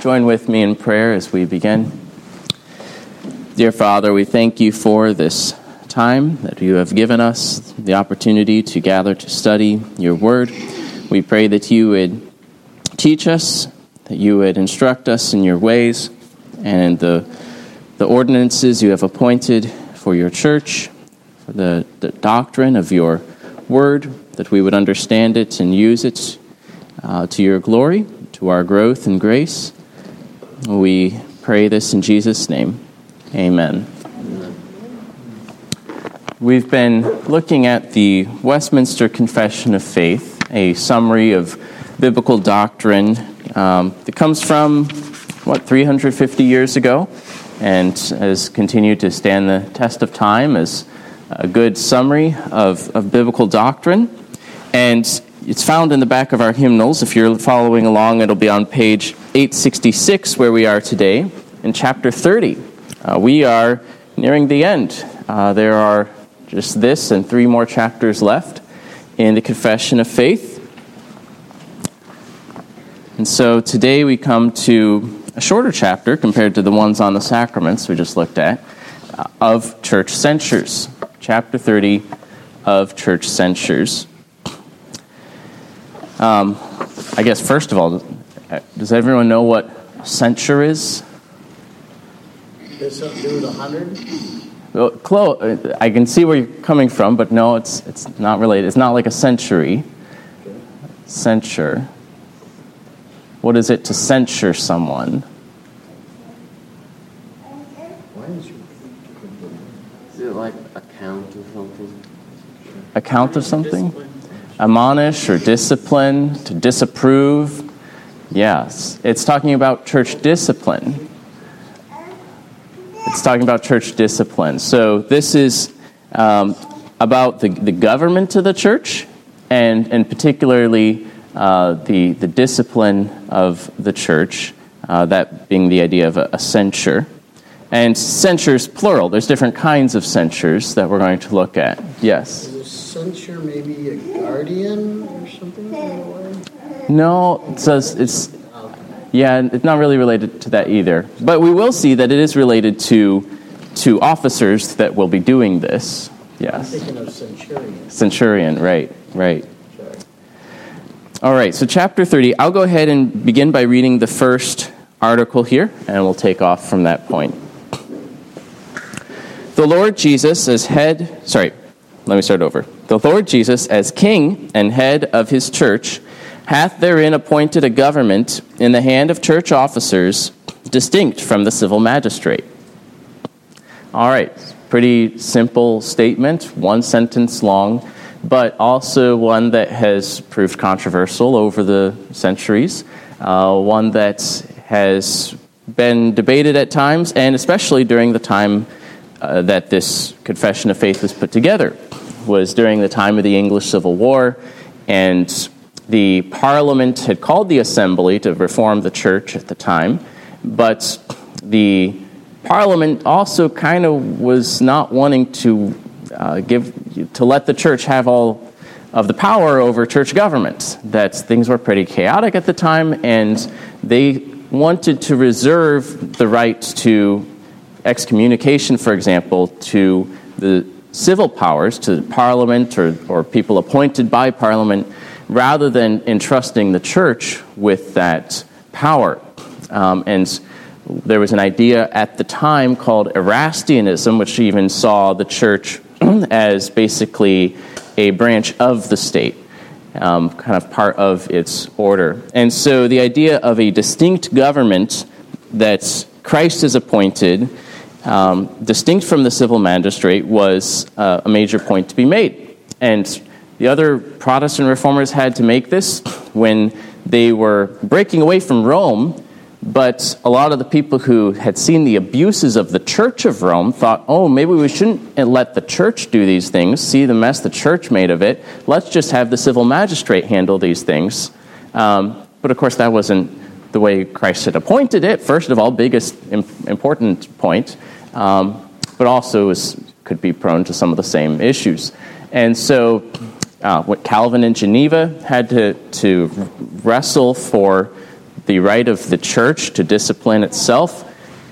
join with me in prayer as we begin? Dear Father, we thank you for this time that you have given us, the opportunity to gather to study your word. We pray that you would teach us, that you would instruct us in your ways and the, the ordinances you have appointed for your church, for the, the doctrine of your word, that we would understand it and use it uh, to your glory, to our growth and grace. We pray this in Jesus' name. Amen. We've been looking at the Westminster Confession of Faith, a summary of biblical doctrine um, that comes from, what, 350 years ago, and has continued to stand the test of time as a good summary of, of biblical doctrine. And it's found in the back of our hymnals. If you're following along, it'll be on page 866, where we are today, in chapter 30. Uh, we are nearing the end. Uh, there are just this and three more chapters left in the Confession of Faith. And so today we come to a shorter chapter compared to the ones on the sacraments we just looked at uh, of church censures. Chapter 30 of church censures. Um, I guess, first of all, does everyone know what censure is? Does something to do with hundred? Well, close. I can see where you're coming from, but no, it's it's not related. It's not like a century. Censure. What is it to censure someone? Is it like a count or something? A count of something? Admonish or discipline, to disapprove. Yes, it's talking about church discipline. It's talking about church discipline. So this is um, about the, the government of the church and, and particularly uh, the, the discipline of the church, uh, that being the idea of a, a censure. And censures, plural. There's different kinds of censures that we're going to look at. Yes? Is a censure maybe a guardian or something in a way? No, it says it's yeah, it's not really related to that either. But we will see that it is related to to officers that will be doing this. I'm Yes. thinking of centurion. Centurion, right, right. Sorry. All right, so chapter 30. I'll go ahead and begin by reading the first article here, and we'll take off from that point. The Lord Jesus, as head, sorry, let me start over. The Lord Jesus, as king and head of his church, hath therein appointed a government in the hand of church officers, distinct from the civil magistrate. All right, pretty simple statement, one sentence long, but also one that has proved controversial over the centuries, uh, one that has been debated at times, and especially during the time uh, that this confession of faith was put together, was during the time of the English Civil War, and the Parliament had called the Assembly to reform the church at the time, but the Parliament also kind of was not wanting to uh, give to let the church have all of the power over church government. That things were pretty chaotic at the time, and they wanted to reserve the right to excommunication, for example, to the civil powers, to Parliament or, or people appointed by Parliament, rather than entrusting the church with that power. Um, and there was an idea at the time called Erastianism, which even saw the church as basically a branch of the state, um, kind of part of its order. And so the idea of a distinct government that Christ has appointed, um, distinct from the civil magistrate, was uh, a major point to be made. And the other Protestant reformers had to make this when they were breaking away from Rome but a lot of the people who had seen the abuses of the Church of Rome thought, oh, maybe we shouldn't let the church do these things, see the mess the church made of it. Let's just have the civil magistrate handle these things. Um, but of course, that wasn't the way Christ had appointed it. First of all, biggest im- important point, um, but also was, could be prone to some of the same issues. And so, uh, what Calvin and Geneva had to, to wrestle for the right of the church to discipline itself,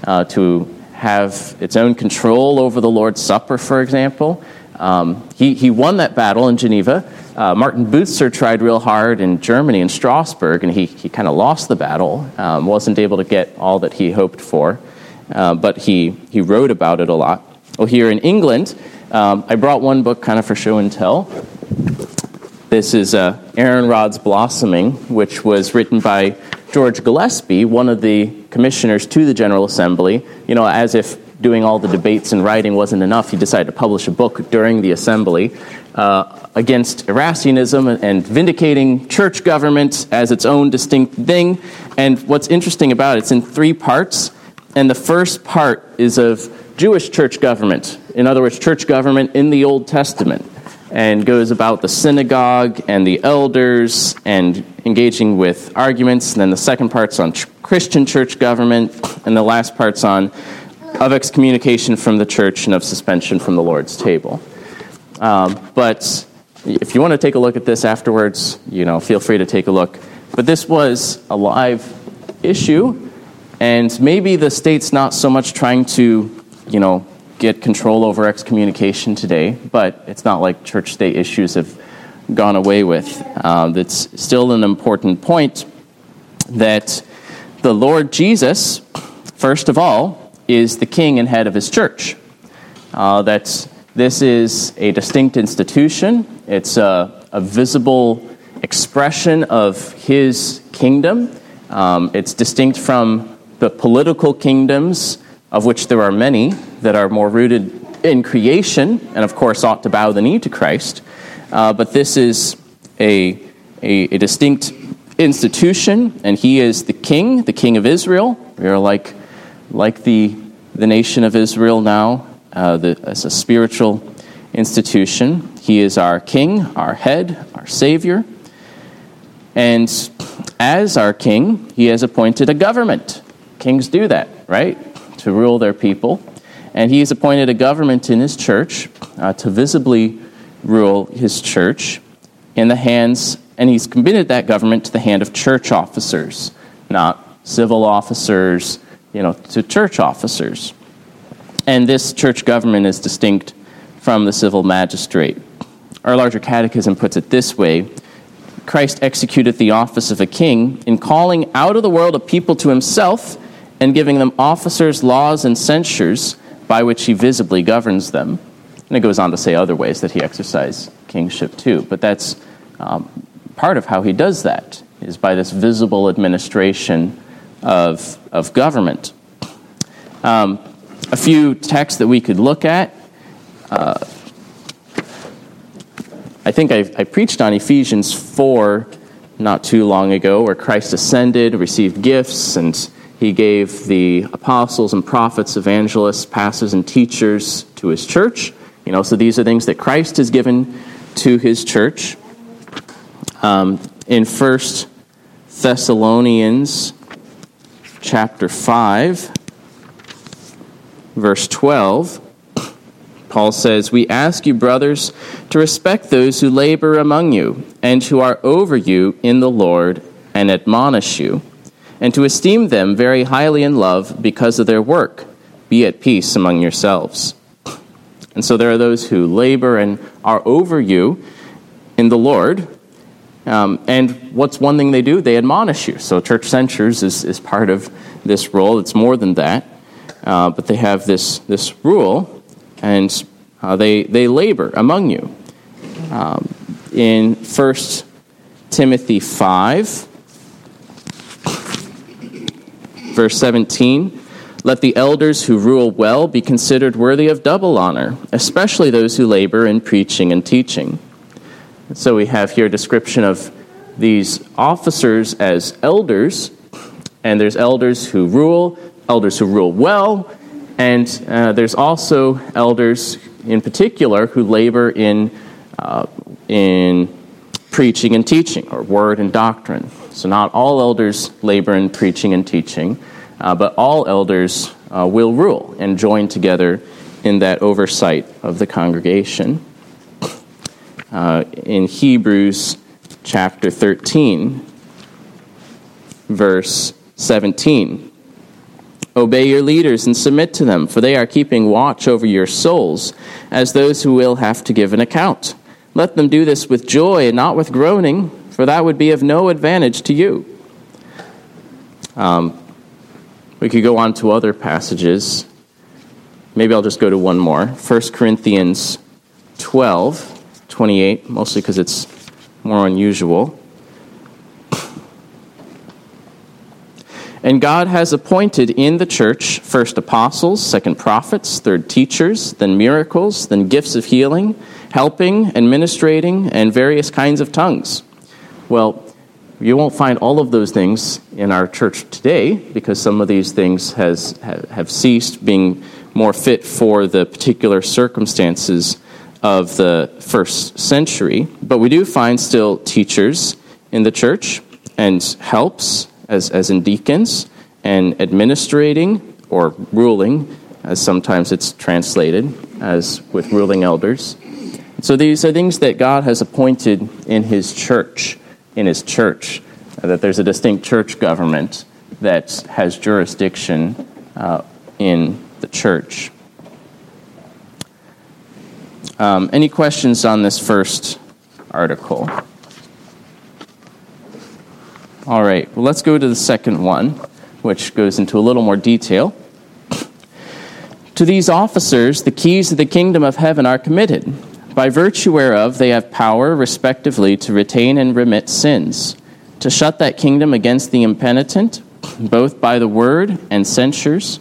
uh, to have its own control over the Lord's Supper, for example. Um, he, he won that battle in Geneva. Uh, Martin Bucer tried real hard in Germany, in Strasbourg, and he, he kind of lost the battle, um, wasn't able to get all that he hoped for, uh, but he, he wrote about it a lot. Well, here in England, um, I brought one book kind of for show and tell. This is uh, Aaron's Rod Blossoming, which was written by George Gillespie, one of the commissioners to the General Assembly. You know, as if doing all the debates and writing wasn't enough, he decided to publish a book during the assembly uh, against Erastianism and vindicating church government as its own distinct thing. And what's interesting about it, it's in three parts. And the first part is of Jewish church government. In other words, church government in the Old Testament. And goes about the synagogue and the elders and engaging with arguments. And then the second part's on Christian church government. And the last part's on of excommunication from the church and of suspension from the Lord's table. Um, but if you want to take a look at this afterwards, you know, feel free to take a look. But this was a live issue, and maybe the state's not so much trying to, you know, get control over excommunication today, but it's not like church state issues have gone away with. Um, it's still an important point that the Lord Jesus, first of all, is the king and head of his church. Uh, that's, this is a distinct institution, it's a, a visible expression of his kingdom. Um, it's distinct from the political kingdoms, of which there are many that are more rooted in creation and, of course, ought to bow the knee to Christ. Uh, but this is a, a, a, distinct institution, and he is the king, the king of Israel. We are like like the, the nation of Israel now, uh, the, as a spiritual institution. He is our king, our head, our savior. And as our king, he has appointed a government. Kings do that, right? To rule their people. And he has appointed a government in his church uh, to visibly rule his church in the hands, and he's committed that government to the hand of church officers, not civil officers, you know, to church officers. And this church government is distinct from the civil magistrate. Our larger catechism puts it this way Christ executed the office of a king in calling out of the world a people to himself and giving them officers, laws, and censures by which he visibly governs them. And it goes on to say other ways that he exercised kingship too. But that's um, part of how he does that, is by this visible administration of, of government. Um, a few texts that we could look at. Uh, I think I, I preached on Ephesians 4 not too long ago, where Christ ascended, received gifts, and he gave the apostles and prophets, evangelists, pastors, and teachers to his church. You know, so these are things that Christ has given to his church. Um, in First Thessalonians chapter 5, verse 12, Paul says, We ask you, brothers, to respect those who labor among you and who are over you in the Lord and admonish you, and to esteem them very highly in love because of their work. Be at peace among yourselves. And so there are those who labor and are over you in the Lord, um, and what's one thing they do? They admonish you. So church censures is, is part of this role. It's more than that. Uh, but they have this, this rule, and uh, they, they labor among you. Um, in 1 Timothy 5, verse 17, let the elders who rule well be considered worthy of double honor, especially those who labor in preaching and teaching. So we have here a description of these officers as elders, and there's elders who rule, elders who rule well, and uh, there's also elders in particular who labor in, uh, in preaching and teaching, or word and doctrine. So not all elders labor in preaching and teaching, uh, but all elders uh, will rule and join together in that oversight of the congregation uh, in Hebrews chapter 13. verse 17. Obey your leaders and submit to them, for they are keeping watch over your souls, as those who will have to give an account. Let them do this with joy and not with groaning, for that would be of no advantage to you. Um, we could go on to other passages. Maybe I'll just go to one more. 1 Corinthians 12, 28, mostly because it's more unusual. And God has appointed in the church first apostles, second prophets, third teachers, then miracles, then gifts of healing, helping, administrating, and various kinds of tongues. Well, you won't find all of those things in our church today because some of these things has, have ceased being more fit for the particular circumstances of the first century. But we do find still teachers in the church and helps as, as in deacons, and administrating or ruling, as sometimes it's translated as with ruling elders. So these are things that God has appointed in His church, in His church, that there's a distinct church government that has jurisdiction uh, in the church. Um, any questions on this first article? All right, well, let's go to the second one, which goes into a little more detail. To these officers, the keys of the kingdom of heaven are committed, by virtue whereof they have power, respectively, to retain and remit sins, to shut that kingdom against the impenitent, both by the word and censures,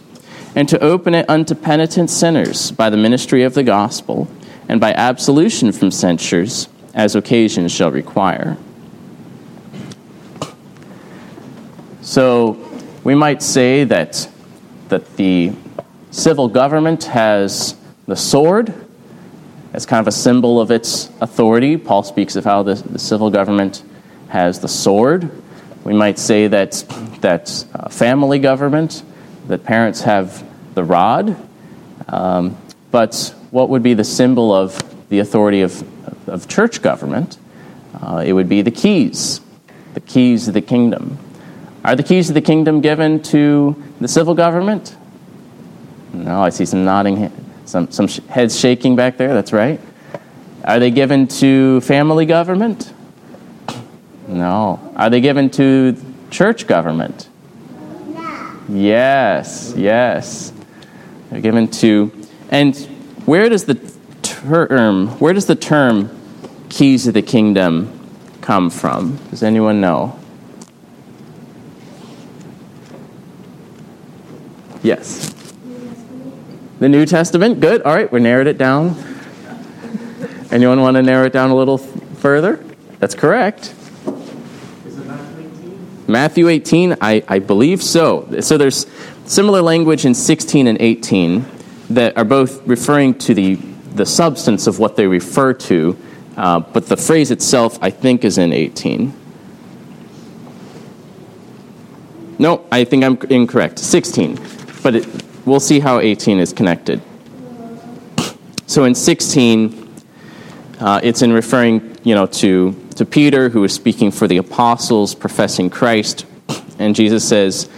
and to open it unto penitent sinners by the ministry of the gospel, and by absolution from censures, as occasion shall require. So we might say that, that the civil government has the sword as kind of a symbol of its authority. Paul speaks of how the, the civil government has the sword. We might say that, that uh, family government, that parents have the rod. Um, but what would be the symbol of the authority of, of church government? Uh, it would be the keys, the keys of the kingdom. Are the keys of the kingdom given to the civil government? No, I see some nodding, some, some heads shaking back there. That's right. Are they given to family government? No. Are they given to church government? Yes, yes. They're given to. And where does the term, where does the term keys of the kingdom come from? Does anyone know? Yes. The New Testament? Good. All right, we narrowed it down. Anyone want to narrow it down a little further? That's correct. Is it Matthew 18, I, I believe so. So there's similar language in 16 and 18 that are both referring to the, the substance of what they refer to, uh, but the phrase itself, I think, is in 18. No, I think I'm incorrect. 16 but it, we'll see how 18 is connected. So in 16, uh, it's in referring, you know, to, to Peter, who is speaking for the apostles, professing Christ. And Jesus says,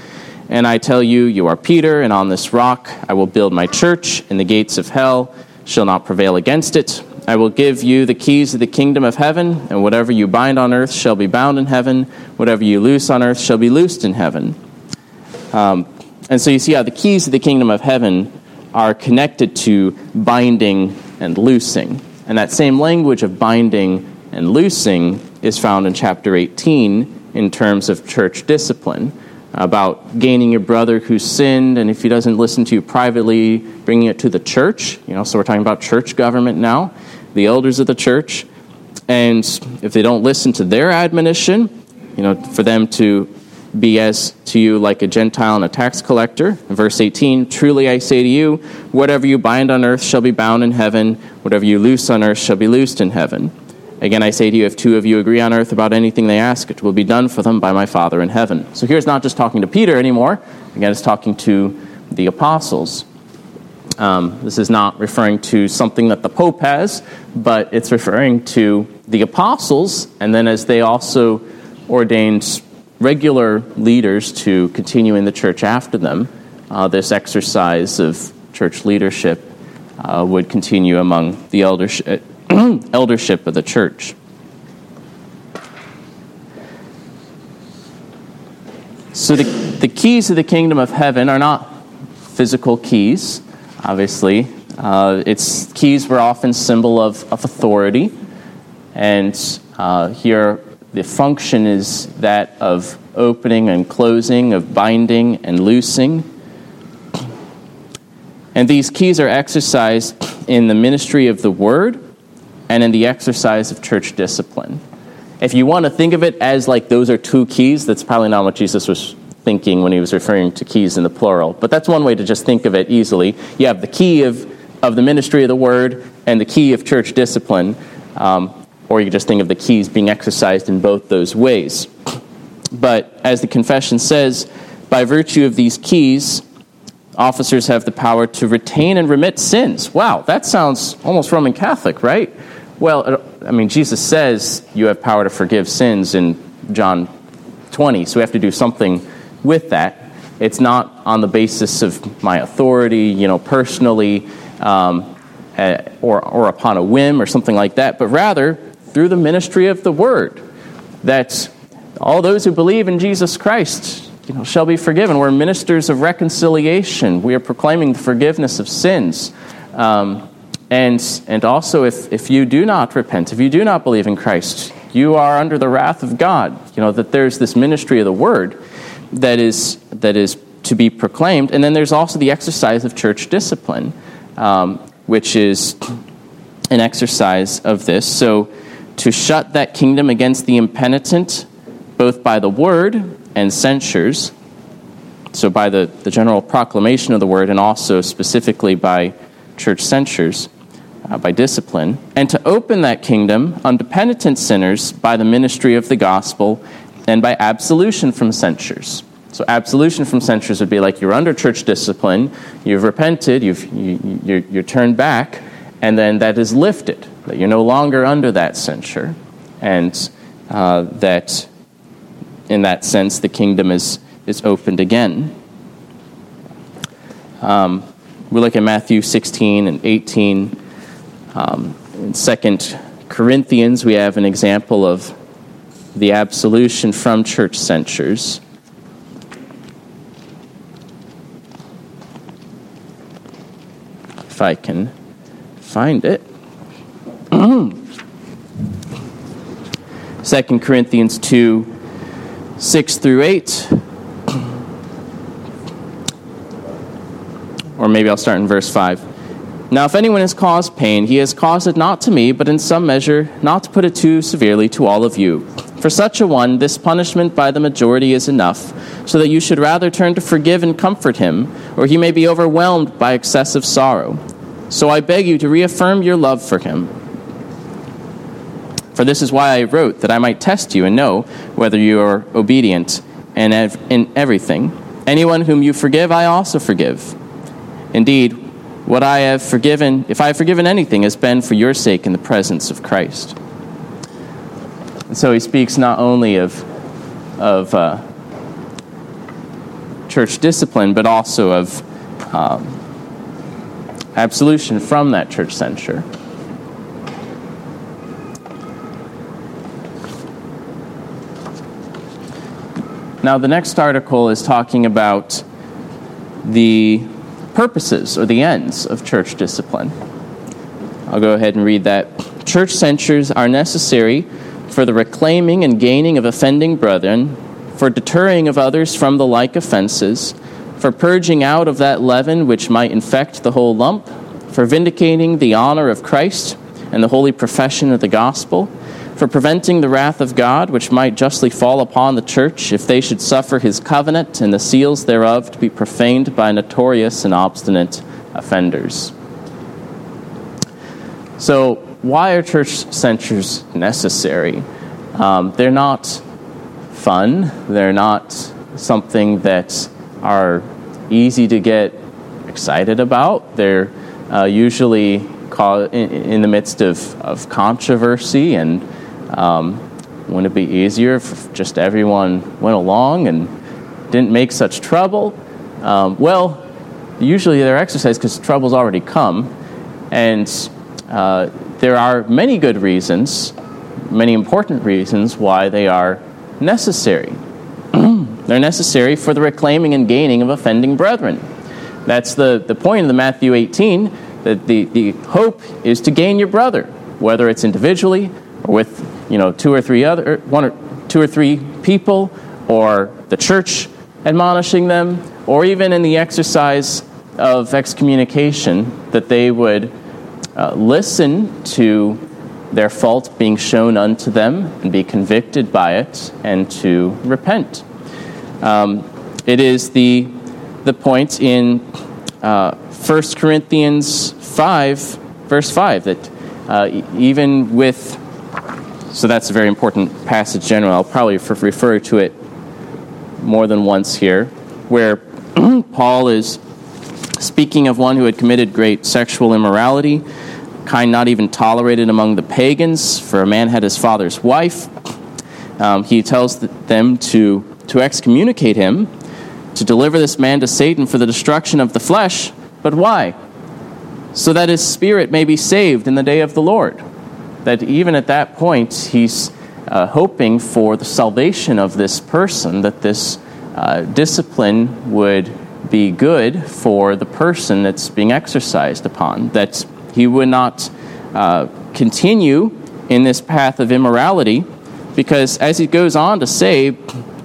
And I tell you, you are Peter, and on this rock I will build my church, and the gates of hell shall not prevail against it. I will give you the keys of the kingdom of heaven, and whatever you bind on earth shall be bound in heaven, whatever you loose on earth shall be loosed in heaven. Um, and so you see how the keys to the kingdom of heaven are connected to binding and loosing. And that same language of binding and loosing is found in chapter 18 in terms of church discipline about gaining your brother who sinned and if he doesn't listen to you privately bringing it to the church you know so we're talking about church government now the elders of the church and if they don't listen to their admonition you know for them to be as to you like a Gentile and a tax collector. verse 18, truly I say to you, whatever you bind on earth shall be bound in heaven, whatever you loose on earth shall be loosed in heaven. Again, I say to you, if two of you agree on earth about anything they ask, it will be done for them by my Father in heaven. So here's not just talking to Peter anymore. Again, it's talking to the apostles. Um, this is not referring to something that the Pope has, but it's referring to the apostles, and then as they also ordained regular leaders to continue in the church after them, uh, this exercise of church leadership uh, would continue among the eldership, eldership of the church. So the, the keys of the kingdom of heaven are not physical keys, obviously. Uh, its keys were often symbol of, of authority, and uh, here the function is that of opening and closing, of binding and loosing. And these keys are exercised in the ministry of the word and in the exercise of church discipline. If you want to think of it as like those are two keys, that's probably not what Jesus was thinking when he was referring to keys in the plural. But that's one way to just think of it easily. You have the key of, of the ministry of the word and the key of church discipline. Um, or you could just think of the keys being exercised in both those ways. But as the confession says, by virtue of these keys, officers have the power to retain and remit sins. Wow, that sounds almost Roman Catholic, right? Well, I mean, Jesus says you have power to forgive sins in John 20, so we have to do something with that. It's not on the basis of my authority, you know, personally, um, uh, or, or upon a whim or something like that, but rather through the ministry of the word that all those who believe in Jesus Christ you know, shall be forgiven. We're ministers of reconciliation. We are proclaiming the forgiveness of sins. Um, and, and also, if, if you do not repent, if you do not believe in Christ, you are under the wrath of God. You know, that there's this ministry of the word that is, that is to be proclaimed. And then there's also the exercise of church discipline, um, which is an exercise of this. So, to shut that kingdom against the impenitent, both by the word and censures, so by the, the general proclamation of the word, and also specifically by church censures uh, by discipline, and to open that kingdom unto penitent sinners by the ministry of the gospel and by absolution from censures. So, absolution from censures would be like you're under church discipline, you've repented, you've, you, you're, you're turned back, and then that is lifted, that you're no longer under that censure, and uh, that in that sense the kingdom is, is opened again. Um, we look at Matthew 16 and 18 um, in Second Corinthians, we have an example of the absolution from church censures. If I can find it. Mm-hmm. Second Corinthians 2 6 through 8. Or maybe I'll start in verse 5. Now, if anyone has caused pain, he has caused it not to me, but in some measure, not to put it too severely to all of you. For such a one, this punishment by the majority is enough, so that you should rather turn to forgive and comfort him, or he may be overwhelmed by excessive sorrow. So I beg you to reaffirm your love for him. For this is why I wrote, that I might test you and know whether you are obedient and in everything. Anyone whom you forgive, I also forgive. Indeed, what I have forgiven, if I have forgiven anything, has been for your sake in the presence of Christ. And so he speaks not only of, of uh, church discipline, but also of um, absolution from that church censure. Now, the next article is talking about the purposes or the ends of church discipline. I'll go ahead and read that. Church censures are necessary for the reclaiming and gaining of offending brethren, for deterring of others from the like offenses, for purging out of that leaven which might infect the whole lump, for vindicating the honor of Christ and the holy profession of the gospel for preventing the wrath of God, which might justly fall upon the church if they should suffer his covenant and the seals thereof to be profaned by notorious and obstinate offenders. So, why are church censures necessary? Um, they're not fun, they're not something that are easy to get excited about. They're uh, usually in, in, the midst of, of controversy and um, Wouldn't it be easier if just everyone went along and didn't make such trouble? Um, well, usually they're exercised because trouble's already come. And uh, there are many good reasons, many important reasons why they are necessary. they're necessary for the reclaiming and gaining of offending brethren. That's the, the point of the Matthew 18, that the, the hope is to gain your brother, whether it's individually or with you know two or three other one or two or three people or the church admonishing them or even in the exercise of excommunication that they would uh, listen to their fault being shown unto them and be convicted by it and to repent. Um, it is the, the point in uh, 1 Corinthians 5, verse 5, that uh, even with, so that's a very important passage general. I'll probably refer to it more than once here, where Paul is speaking of one who had committed great sexual immorality, kind not even tolerated among the pagans, for a man had his father's wife. Um, he tells them to, to excommunicate him, to deliver this man to Satan for the destruction of the flesh. But why? So that his spirit may be saved in the day of the Lord. That even at that point, he's uh, hoping for the salvation of this person, that this uh, discipline would be good for the person that's being exercised upon, that he would not uh, continue in this path of immorality, because as he goes on to say,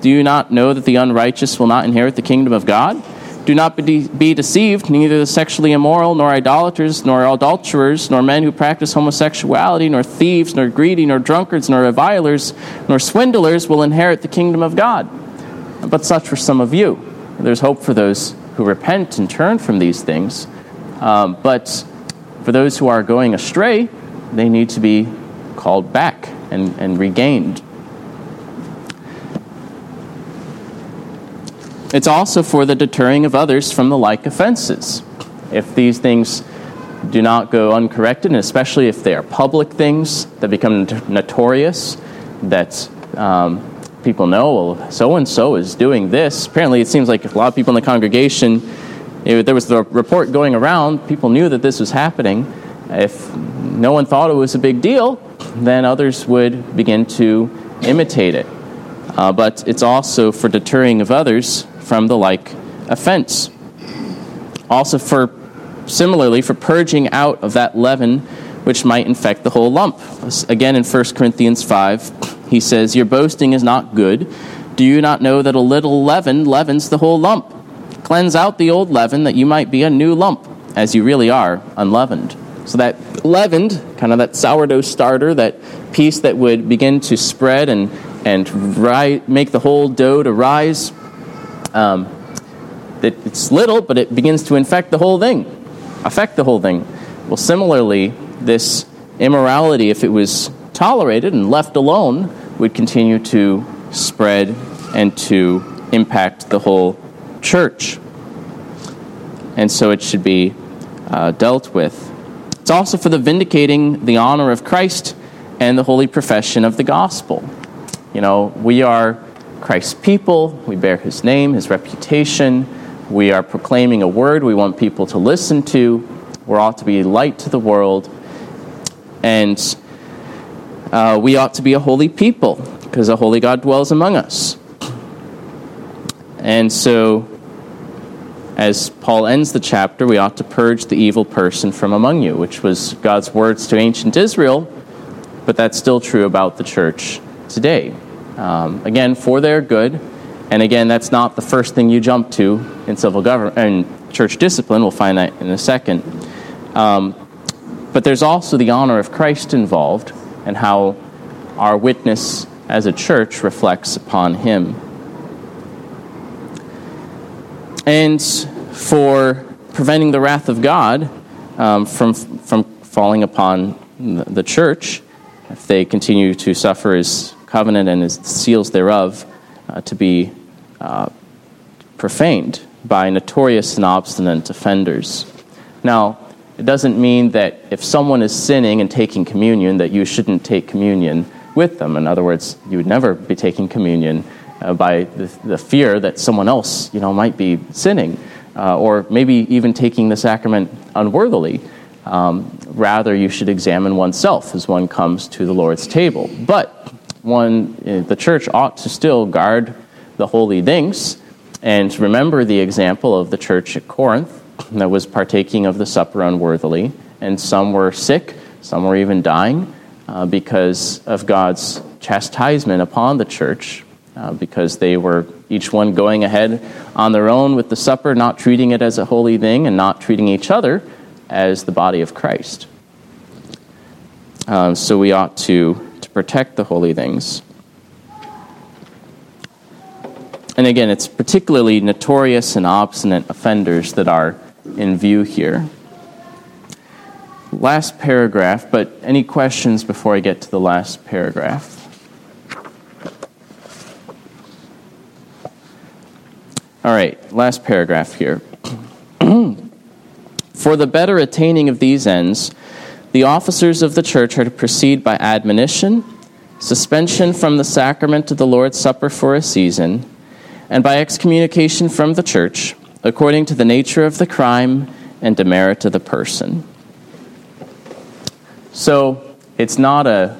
Do you not know that the unrighteous will not inherit the kingdom of God? Do not be, be deceived, neither the sexually immoral, nor idolaters, nor adulterers, nor men who practice homosexuality, nor thieves, nor greedy, nor drunkards, nor revilers, nor swindlers will inherit the kingdom of God. But such were some of you. There's hope for those who repent and turn from these things. Um, but for those who are going astray, they need to be called back and, and regained. It's also for the deterring of others from the like offenses. If these things do not go uncorrected, and especially if they are public things that become notorious, that um, people know, well, so and so is doing this. Apparently, it seems like a lot of people in the congregation, there was the report going around, people knew that this was happening. If no one thought it was a big deal, then others would begin to imitate it. Uh, but it's also for deterring of others from the like offense. Also, for similarly, for purging out of that leaven which might infect the whole lump. Again, in 1 Corinthians 5, he says, Your boasting is not good. Do you not know that a little leaven leavens the whole lump? Cleanse out the old leaven that you might be a new lump, as you really are, unleavened. So that leavened, kind of that sourdough starter, that piece that would begin to spread and, and ri- make the whole dough to rise, um, it, it's little, but it begins to infect the whole thing, affect the whole thing. Well, similarly, this immorality, if it was tolerated and left alone, would continue to spread and to impact the whole church. And so it should be uh, dealt with. It's also for the vindicating the honor of Christ and the holy profession of the gospel. You know, we are Christ's people, we bear his name, his reputation, we are proclaiming a word we want people to listen to, we're ought to be light to the world. And uh, we ought to be a holy people because a holy God dwells among us. And so, as Paul ends the chapter, we ought to purge the evil person from among you, which was God's words to ancient Israel, but that's still true about the church today. Um, again, for their good, and again, that's not the first thing you jump to in civil government and church discipline. We'll find that in a second. Um, but there's also the honor of Christ involved, and how our witness as a church reflects upon him. And for preventing the wrath of God um, from, from falling upon the church, if they continue to suffer his covenant and his seals thereof uh, to be uh, profaned by notorious and obstinate offenders. Now, it doesn't mean that if someone is sinning and taking communion, that you shouldn't take communion with them. In other words, you would never be taking communion uh, by the, the, fear that someone else, you know, might be sinning, uh, or maybe even taking the sacrament unworthily. Um, rather, you should examine oneself as one comes to the Lord's table. But one, uh, the church ought to still guard the holy things and remember the example of the church at Corinth that was partaking of the supper unworthily, and some were sick, some were even dying uh, because of God's chastisement upon the church, uh, because they were each one going ahead on their own with the supper, not treating it as a holy thing, and not treating each other as the body of Christ. Um, so we ought to, to protect the holy things. And again, it's particularly notorious and obstinate offenders that are in view here. Last paragraph, but any questions before I get to the last paragraph? All right, last paragraph here. For the better attaining of these ends, the officers of the church are to proceed by admonition, suspension from the sacrament of the Lord's Supper for a season, and by excommunication from the church, according to the nature of the crime and demerit of the person. So it's not a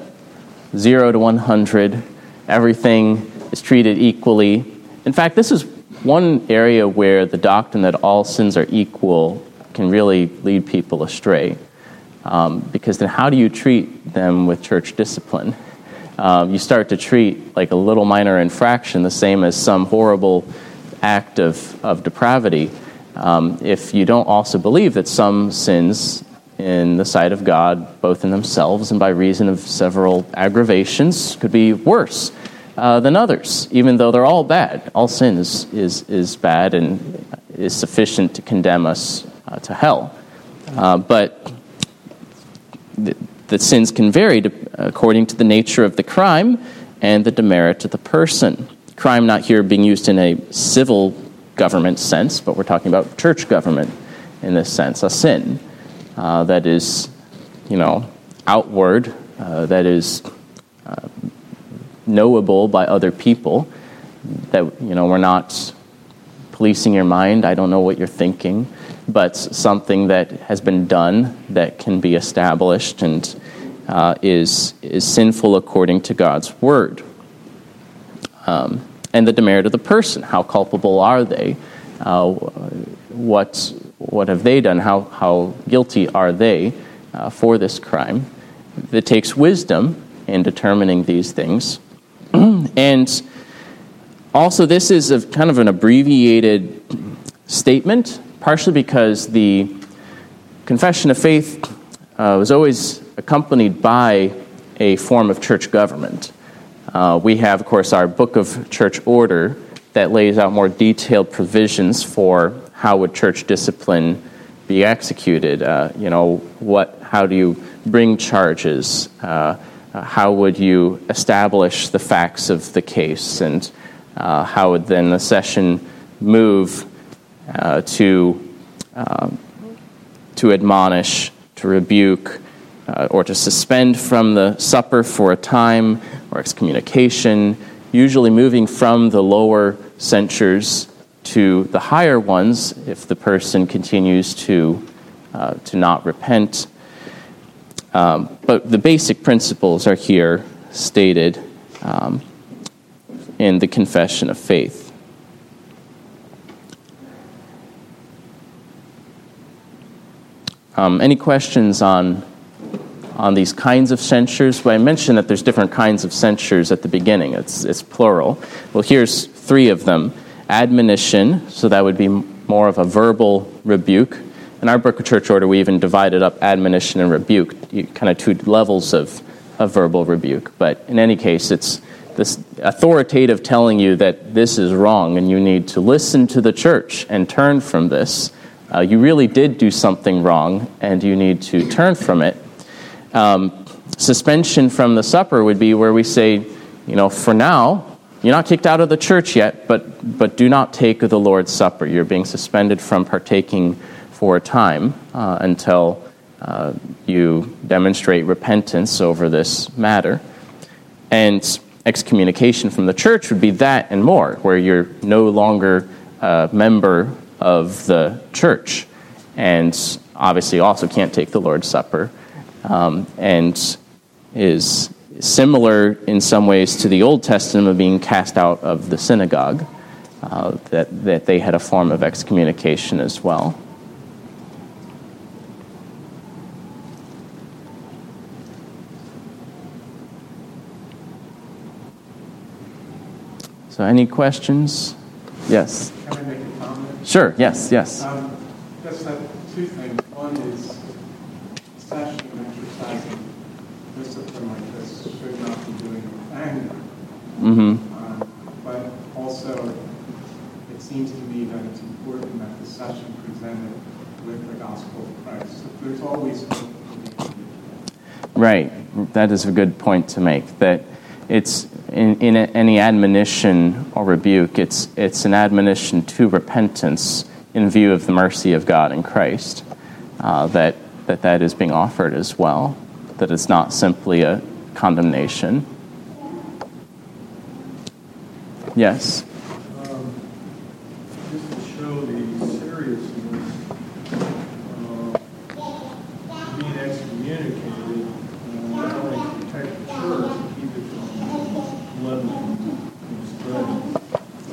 zero to 100, everything is treated equally. In fact, this is one area where the doctrine that all sins are equal can really lead people astray. Um, because then, how do you treat them with church discipline? um, you start to treat like a little minor infraction the same as some horrible act of, of depravity. Um, if you don't also believe that some sins in the sight of God, both in themselves and by reason of several aggravations, could be worse uh, than others, even though they're all bad. All sin is, is, is bad and is sufficient to condemn us uh, to hell. Uh, but the sins can vary according to the nature of the crime and the demerit of the person. Crime not here being used in a civil government sense, but we're talking about church government in this sense, a sin uh, that is, you know, outward, uh, that is uh, knowable by other people, that, you know, we're not policing your mind. I don't know what you're thinking but something that has been done that can be established and uh, is, is sinful according to God's word. Um, and the demerit of the person how culpable are they? Uh, what, what have they done? How, how guilty are they uh, for this crime? It takes wisdom in determining these things. and also, this is a, kind of an abbreviated statement partially because the confession of faith uh, was always accompanied by a form of church government. Uh, we have, of course, our book of church order that lays out more detailed provisions for how would church discipline be executed. Uh, you know, what, how do you bring charges? Uh, uh, how would you establish the facts of the case? And uh, how would then the session move uh, to, uh, to admonish, to rebuke, uh, or to suspend from the supper for a time, or excommunication, usually moving from the lower censures to the higher ones if the person continues to, uh, to not repent. Um, but the basic principles are here stated um, in the confession of faith. Um, any questions on, on these kinds of censures? Well, I mentioned that there's different kinds of censures at the beginning. It's, it's plural. Well, here's three of them. Admonition, so that would be more of a verbal rebuke. In our book of church order, we even divided up admonition and rebuke, kind of two levels of, of verbal rebuke. But in any case, it's this authoritative telling you that this is wrong and you need to listen to the church and turn from this uh, you really did do something wrong and you need to turn from it. Um, suspension from the supper would be where we say, you know, for now, you're not kicked out of the church yet, but, but do not take the Lord's Supper. You're being suspended from partaking for a time uh, until uh, you demonstrate repentance over this matter. And excommunication from the church would be that and more, where you're no longer a member of the church. And obviously, also can't take the Lord's Supper. Um, and is similar in some ways to the Old Testament of being cast out of the synagogue, uh, that, that they had a form of excommunication as well. So, any questions? Yes. Sure. Yes. Yes. Um, just that two things. One is session and exercising discipline like this should not be doing it with anger. Mm-hmm. Um, but also, it seems to me that it's important that the session presented with the gospel of Christ. There's always hope for the Right. That is a good point to make. That it's in, in any admonition or rebuke, it's it's an admonition to repentance in view of the mercy of God in Christ. Uh, that that that is being offered as well. That it's not simply a condemnation. Yes. Um, Just to show the seriousness of being excommunicated, uh, not only to protect the church, and keep it from leavening and spreading.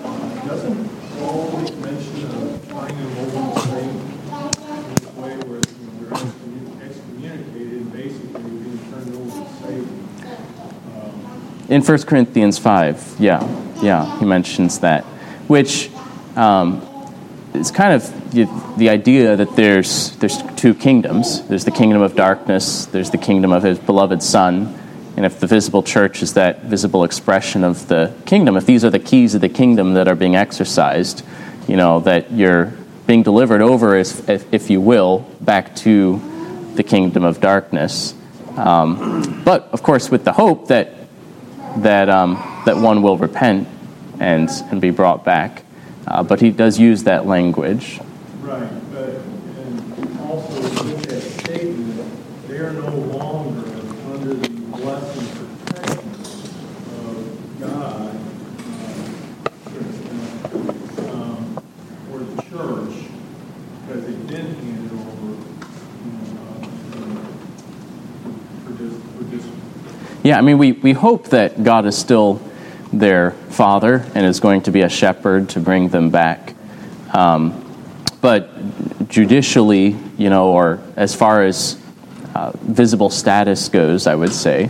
Uh, Doesn't Paul make mention of turning them over to Satan in this way where, you know, they're excommun- excommunicated and basically being turned over to Satan? Um, In 1 Corinthians 5, yeah, yeah, he mentions that, which um, is kind of the, the idea that there's, there's two kingdoms. There's the kingdom of darkness, there's the kingdom of his beloved Son. And if the visible church is that visible expression of the kingdom, if these are the keys of the kingdom that are being exercised, you know, that you're being delivered over, if, if you will, back to the kingdom of darkness. Um, but, of course, with the hope that that um, that one will repent and and be brought back. Uh, but he does use that language. Right, but, and also with that statement, they are no longer under the blessing and protection of God, uh, um, or the church, because they've been handed over, you know, uh, for this, for this, Yeah, I mean, we, we hope that God is still their father and is going to be a shepherd to bring them back. Um, but judicially, you know, or as far as uh, visible status goes, I would say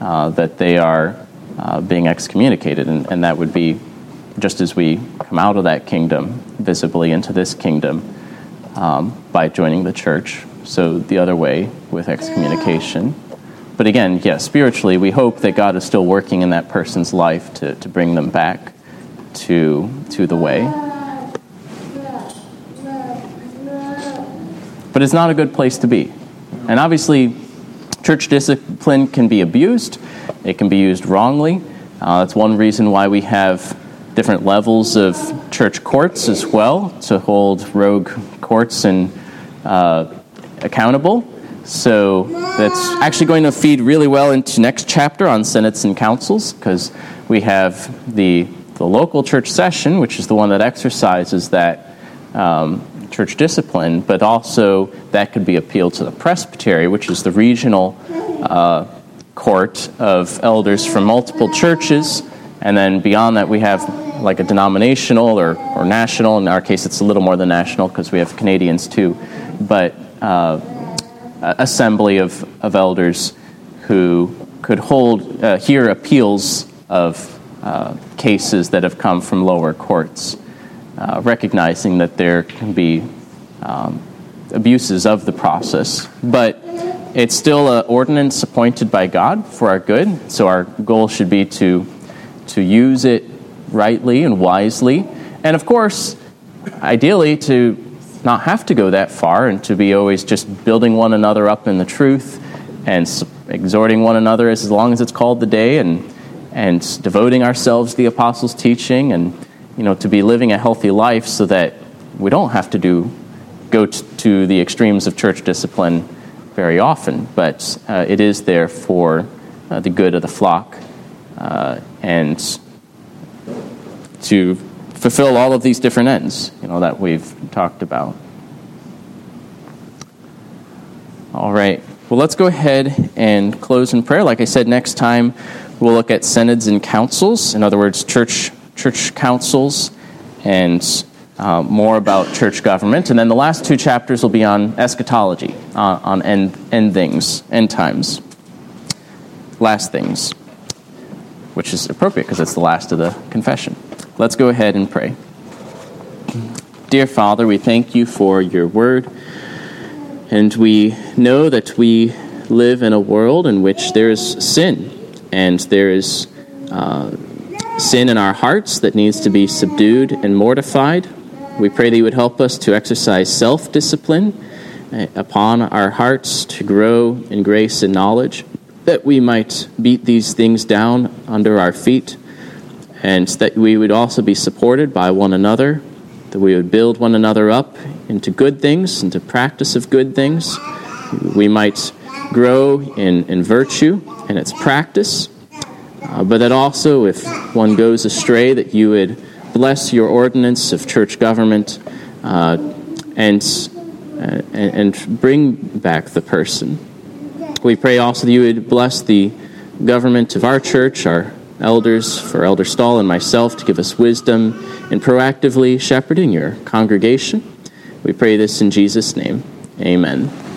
uh, that they are uh, being excommunicated, and, and that would be just as we come out of that kingdom visibly into this kingdom um, by joining the church. So the other way with excommunication. But again, yes, spiritually, we hope that God is still working in that person's life to, to bring them back to, to the way. But it's not a good place to be. And obviously, church discipline can be abused, it can be used wrongly. Uh, that's one reason why we have different levels of church courts as well to hold rogue courts and uh, accountable. So that's actually going to feed really well into next chapter on synods and councils because we have the the local church session, which is the one that exercises that um, church discipline, but also that could be appealed to the presbytery, which is the regional uh, court of elders from multiple churches, and then beyond that we have like a denominational or, or national. In our case, it's a little more than national because we have Canadians too, but. Uh, assembly of, of elders who could hold, uh, hear appeals of uh, cases that have come from lower courts, uh, recognizing that there can be um, abuses of the process. But it's still an ordinance appointed by God for our good, so our goal should be to, to use it rightly and wisely. And of course, ideally, to not have to go that far and to be always just building one another up in the truth and exhorting one another as long as it's called the day and and devoting ourselves to the apostles' teaching and you know to be living a healthy life so that we don't have to do go to the extremes of church discipline very often, but uh, it is there for uh, the good of the flock uh, and to fulfill all of these different ends, you know, that we've talked about. All right. Well, let's go ahead and close in prayer. Like I said, next time we'll look at synods and councils. In other words, church church councils and uh, more about church government. And then the last two chapters will be on eschatology, uh, on end, end things, end times, last things, which is appropriate because it's the last of the confession. Let's go ahead and pray. Dear Father, we thank you for your word, and we know that we live in a world in which there is sin, and there is uh, sin in our hearts that needs to be subdued and mortified. We pray that you would help us to exercise self discipline uh, upon our hearts to grow in grace and knowledge, that we might beat these things down under our feet, and that we would also be supported by one another, that we would build one another up into good things, into practice of good things. We might grow in, in virtue and its practice, uh, but that also, if one goes astray, that you would bless your ordinance of church government uh, and, uh, and bring back the person. We pray also that you would bless the government of our church, our elders, for Elder Stahl and myself, to give us wisdom in proactively shepherding your congregation. We pray this in Jesus' name. Amen.